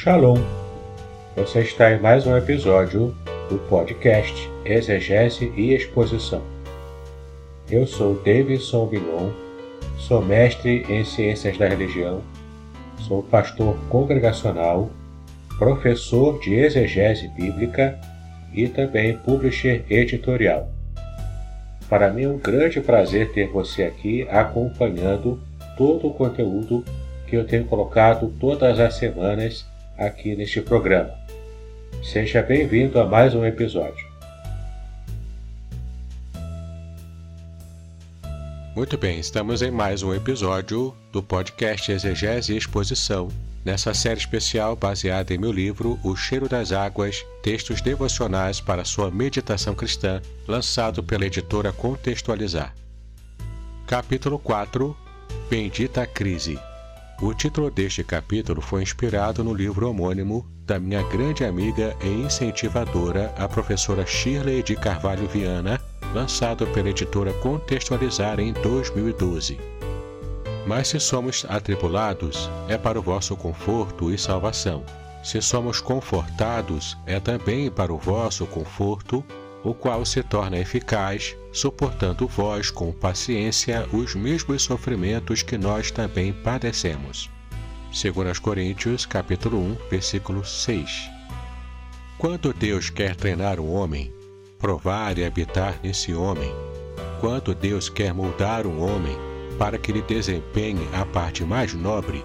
Shalom! Você está em mais um episódio do podcast Exegese e Exposição. Eu sou Davidson Bilon, sou mestre em Ciências da Religião, sou pastor congregacional, professor de exegese bíblica e também publisher editorial. Para mim é um grande prazer ter você aqui acompanhando todo o conteúdo que eu tenho colocado todas as semanas aqui neste programa. Seja bem-vindo a mais um episódio. Muito bem, estamos em mais um episódio do podcast Exegese e Exposição, nessa série especial baseada em meu livro O Cheiro das Águas Textos Devocionais para Sua Meditação Cristã, lançado pela editora Contextualizar. Capítulo 4 Bendita Crise o título deste capítulo foi inspirado no livro homônimo da minha grande amiga e incentivadora, a professora Shirley de Carvalho Viana, lançado pela editora Contextualizar em 2012. Mas se somos atribulados, é para o vosso conforto e salvação. Se somos confortados, é também para o vosso conforto o qual se torna eficaz, suportando vós com paciência os mesmos sofrimentos que nós também padecemos. 2 Coríntios capítulo 1, versículo 6. Quando Deus quer treinar um homem, provar e habitar nesse homem, quando Deus quer moldar um homem para que ele desempenhe a parte mais nobre,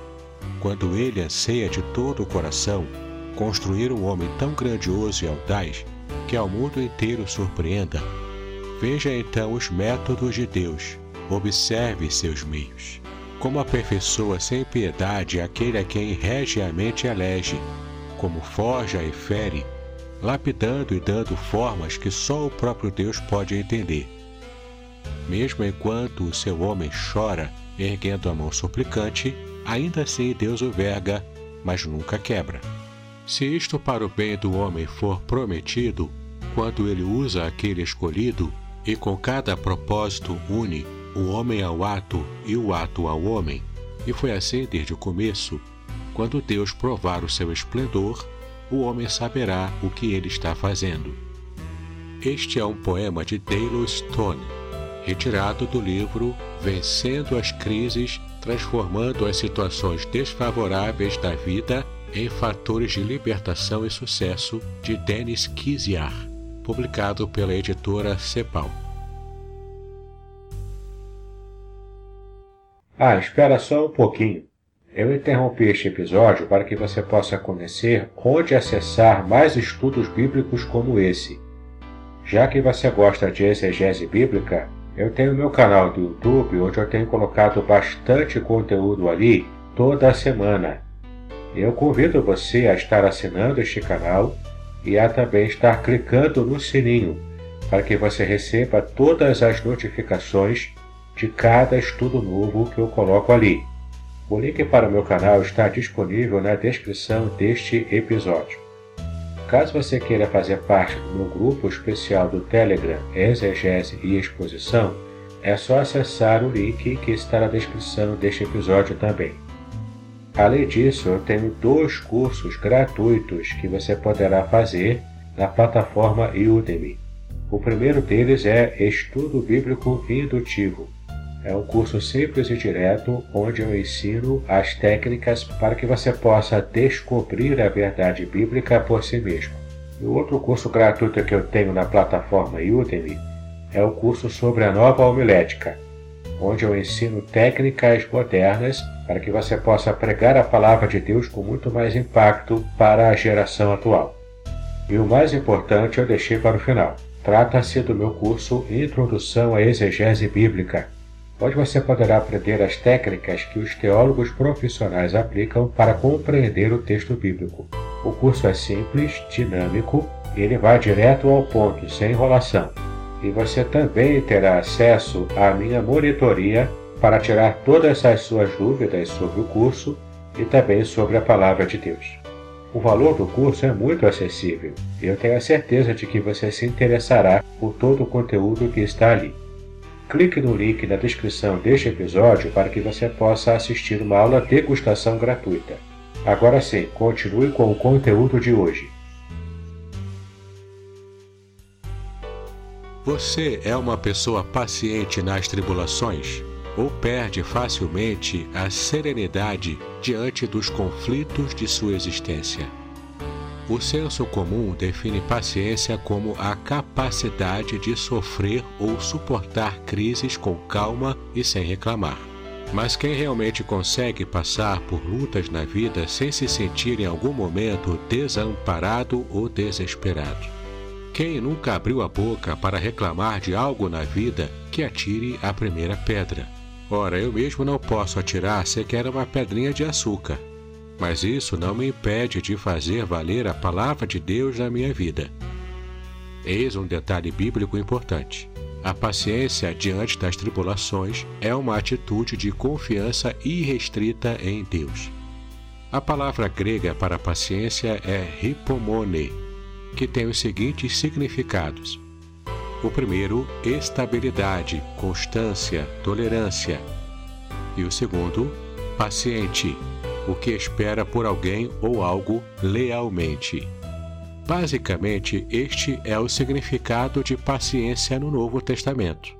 quando ele anseia de todo o coração construir um homem tão grandioso e audaz, que ao mundo inteiro surpreenda. Veja então os métodos de Deus, observe seus meios. Como aperfeiçoa sem piedade aquele a quem regiamente elege, como forja e fere, lapidando e dando formas que só o próprio Deus pode entender. Mesmo enquanto o seu homem chora, erguendo a mão suplicante, ainda assim Deus o verga, mas nunca quebra. Se isto para o bem do homem for prometido, quando ele usa aquele escolhido, e com cada propósito une o homem ao ato e o ato ao homem, e foi assim desde o começo. Quando Deus provar o seu esplendor, o homem saberá o que ele está fazendo. Este é um poema de Taylor Stone, retirado do livro Vencendo as Crises, Transformando as Situações Desfavoráveis da Vida em Fatores de Libertação e Sucesso, de Denis Kiziar, publicado pela editora Cepal. Ah, espera só um pouquinho. Eu interrompi este episódio para que você possa conhecer onde acessar mais estudos bíblicos como esse. Já que você gosta de exegese bíblica, eu tenho meu canal do YouTube onde eu tenho colocado bastante conteúdo ali toda semana. Eu convido você a estar assinando este canal e a também estar clicando no sininho para que você receba todas as notificações de cada estudo novo que eu coloco ali. O link para o meu canal está disponível na descrição deste episódio. Caso você queira fazer parte do meu grupo especial do Telegram Exegese e Exposição, é só acessar o link que está na descrição deste episódio também. Além disso, eu tenho dois cursos gratuitos que você poderá fazer na plataforma Udemy. O primeiro deles é Estudo Bíblico Indutivo. É um curso simples e direto onde eu ensino as técnicas para que você possa descobrir a verdade bíblica por si mesmo. E o outro curso gratuito que eu tenho na plataforma Udemy é o curso sobre a nova homilética, onde eu ensino técnicas modernas para que você possa pregar a palavra de Deus com muito mais impacto para a geração atual. E o mais importante eu deixei para o final. Trata-se do meu curso Introdução à Exegese Bíblica, onde você poderá aprender as técnicas que os teólogos profissionais aplicam para compreender o texto bíblico. O curso é simples, dinâmico e ele vai direto ao ponto, sem enrolação e você também terá acesso à minha monitoria para tirar todas as suas dúvidas sobre o curso e também sobre a palavra de Deus. O valor do curso é muito acessível e eu tenho a certeza de que você se interessará por todo o conteúdo que está ali. Clique no link na descrição deste episódio para que você possa assistir uma aula degustação gratuita. Agora sim, continue com o conteúdo de hoje. Você é uma pessoa paciente nas tribulações? Ou perde facilmente a serenidade diante dos conflitos de sua existência? O senso comum define paciência como a capacidade de sofrer ou suportar crises com calma e sem reclamar. Mas quem realmente consegue passar por lutas na vida sem se sentir em algum momento desamparado ou desesperado? Quem nunca abriu a boca para reclamar de algo na vida, que atire a primeira pedra. Ora, eu mesmo não posso atirar sequer uma pedrinha de açúcar. Mas isso não me impede de fazer valer a palavra de Deus na minha vida. Eis um detalhe bíblico importante. A paciência diante das tribulações é uma atitude de confiança irrestrita em Deus. A palavra grega para paciência é hipomone, que tem os seguintes significados. O primeiro, estabilidade, constância, tolerância. E o segundo, paciente, o que espera por alguém ou algo lealmente. Basicamente, este é o significado de paciência no Novo Testamento.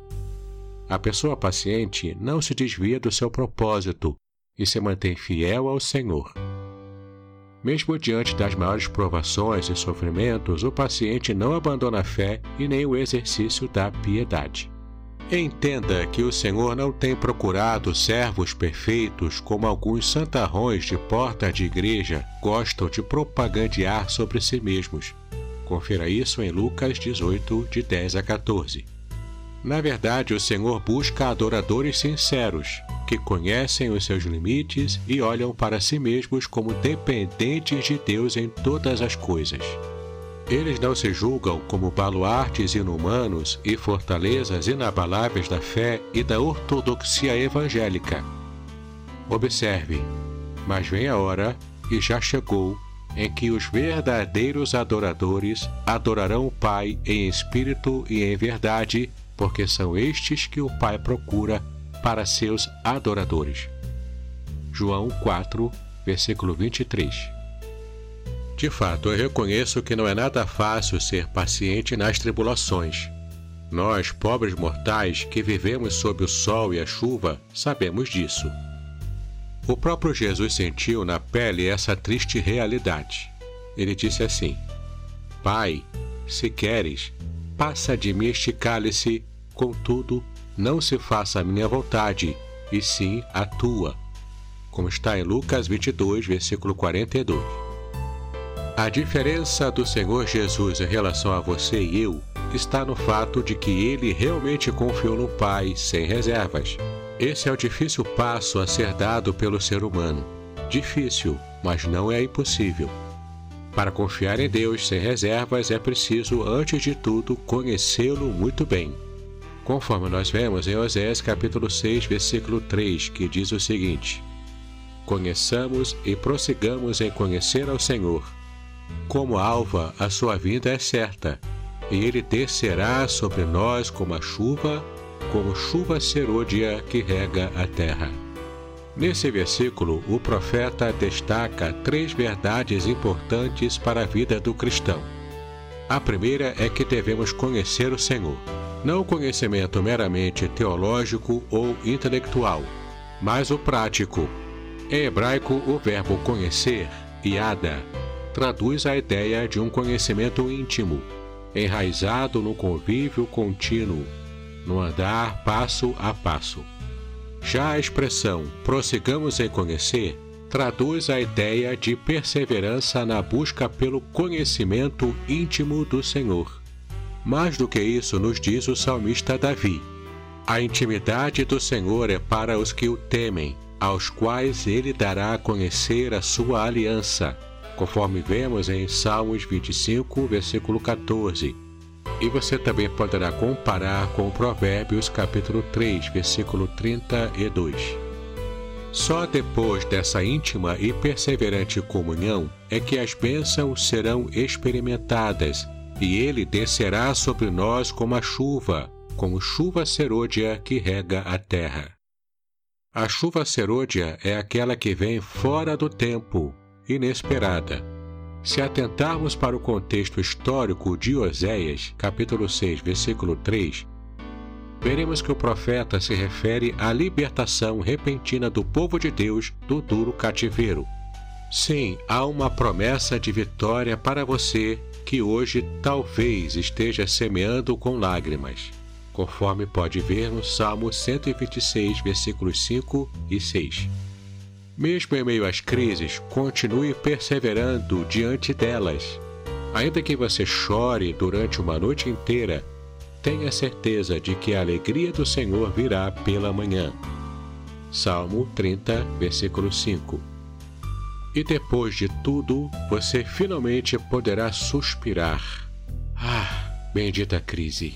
A pessoa paciente não se desvia do seu propósito e se mantém fiel ao Senhor. Mesmo diante das maiores provações e sofrimentos, o paciente não abandona a fé e nem o exercício da piedade. Entenda que o Senhor não tem procurado servos perfeitos como alguns santarrões de porta de igreja gostam de propagandear sobre si mesmos. Confira isso em Lucas 18, de 10 a 14. Na verdade, o Senhor busca adoradores sinceros, que conhecem os seus limites e olham para si mesmos como dependentes de Deus em todas as coisas. Eles não se julgam como baluartes inumanos e fortalezas inabaláveis da fé e da ortodoxia evangélica. Observe, mas vem a hora, e já chegou, em que os verdadeiros adoradores adorarão o Pai em espírito e em verdade porque são estes que o Pai procura para seus adoradores. João 4, versículo 23. De fato, eu reconheço que não é nada fácil ser paciente nas tribulações. Nós, pobres mortais que vivemos sob o sol e a chuva, sabemos disso. O próprio Jesus sentiu na pele essa triste realidade. Ele disse assim: Pai, se queres, Passa de mim este cálice, contudo, não se faça a minha vontade, e sim a tua. Como está em Lucas 22, versículo 42. A diferença do Senhor Jesus em relação a você e eu está no fato de que ele realmente confiou no Pai sem reservas. Esse é o difícil passo a ser dado pelo ser humano. Difícil, mas não é impossível. Para confiar em Deus sem reservas é preciso, antes de tudo, conhecê-lo muito bem. Conforme nós vemos em Osés capítulo 6, versículo 3, que diz o seguinte: Conheçamos e prossigamos em conhecer ao Senhor. Como alva, a sua vinda é certa, e ele descerá sobre nós como a chuva, como chuva serôdia que rega a terra. Nesse versículo, o profeta destaca três verdades importantes para a vida do cristão. A primeira é que devemos conhecer o Senhor. Não o conhecimento meramente teológico ou intelectual, mas o prático. Em hebraico, o verbo conhecer, yada, traduz a ideia de um conhecimento íntimo, enraizado no convívio contínuo, no andar passo a passo. Já a expressão prossigamos em conhecer traduz a ideia de perseverança na busca pelo conhecimento íntimo do Senhor. Mais do que isso, nos diz o salmista Davi: A intimidade do Senhor é para os que o temem, aos quais ele dará a conhecer a sua aliança, conforme vemos em Salmos 25, versículo 14 e você também poderá comparar com Provérbios capítulo 3, versículo 32. Só depois dessa íntima e perseverante comunhão é que as bênçãos serão experimentadas, e ele descerá sobre nós como a chuva, como chuva serôdia que rega a terra. A chuva serôdia é aquela que vem fora do tempo, inesperada. Se atentarmos para o contexto histórico de Oséias, capítulo 6, versículo 3, veremos que o profeta se refere à libertação repentina do povo de Deus do duro cativeiro. Sim, há uma promessa de vitória para você que hoje talvez esteja semeando com lágrimas, conforme pode ver no Salmo 126, versículos 5 e 6. Mesmo em meio às crises, continue perseverando diante delas. Ainda que você chore durante uma noite inteira, tenha certeza de que a alegria do Senhor virá pela manhã. Salmo 30, versículo 5. E depois de tudo, você finalmente poderá suspirar. Ah, bendita crise!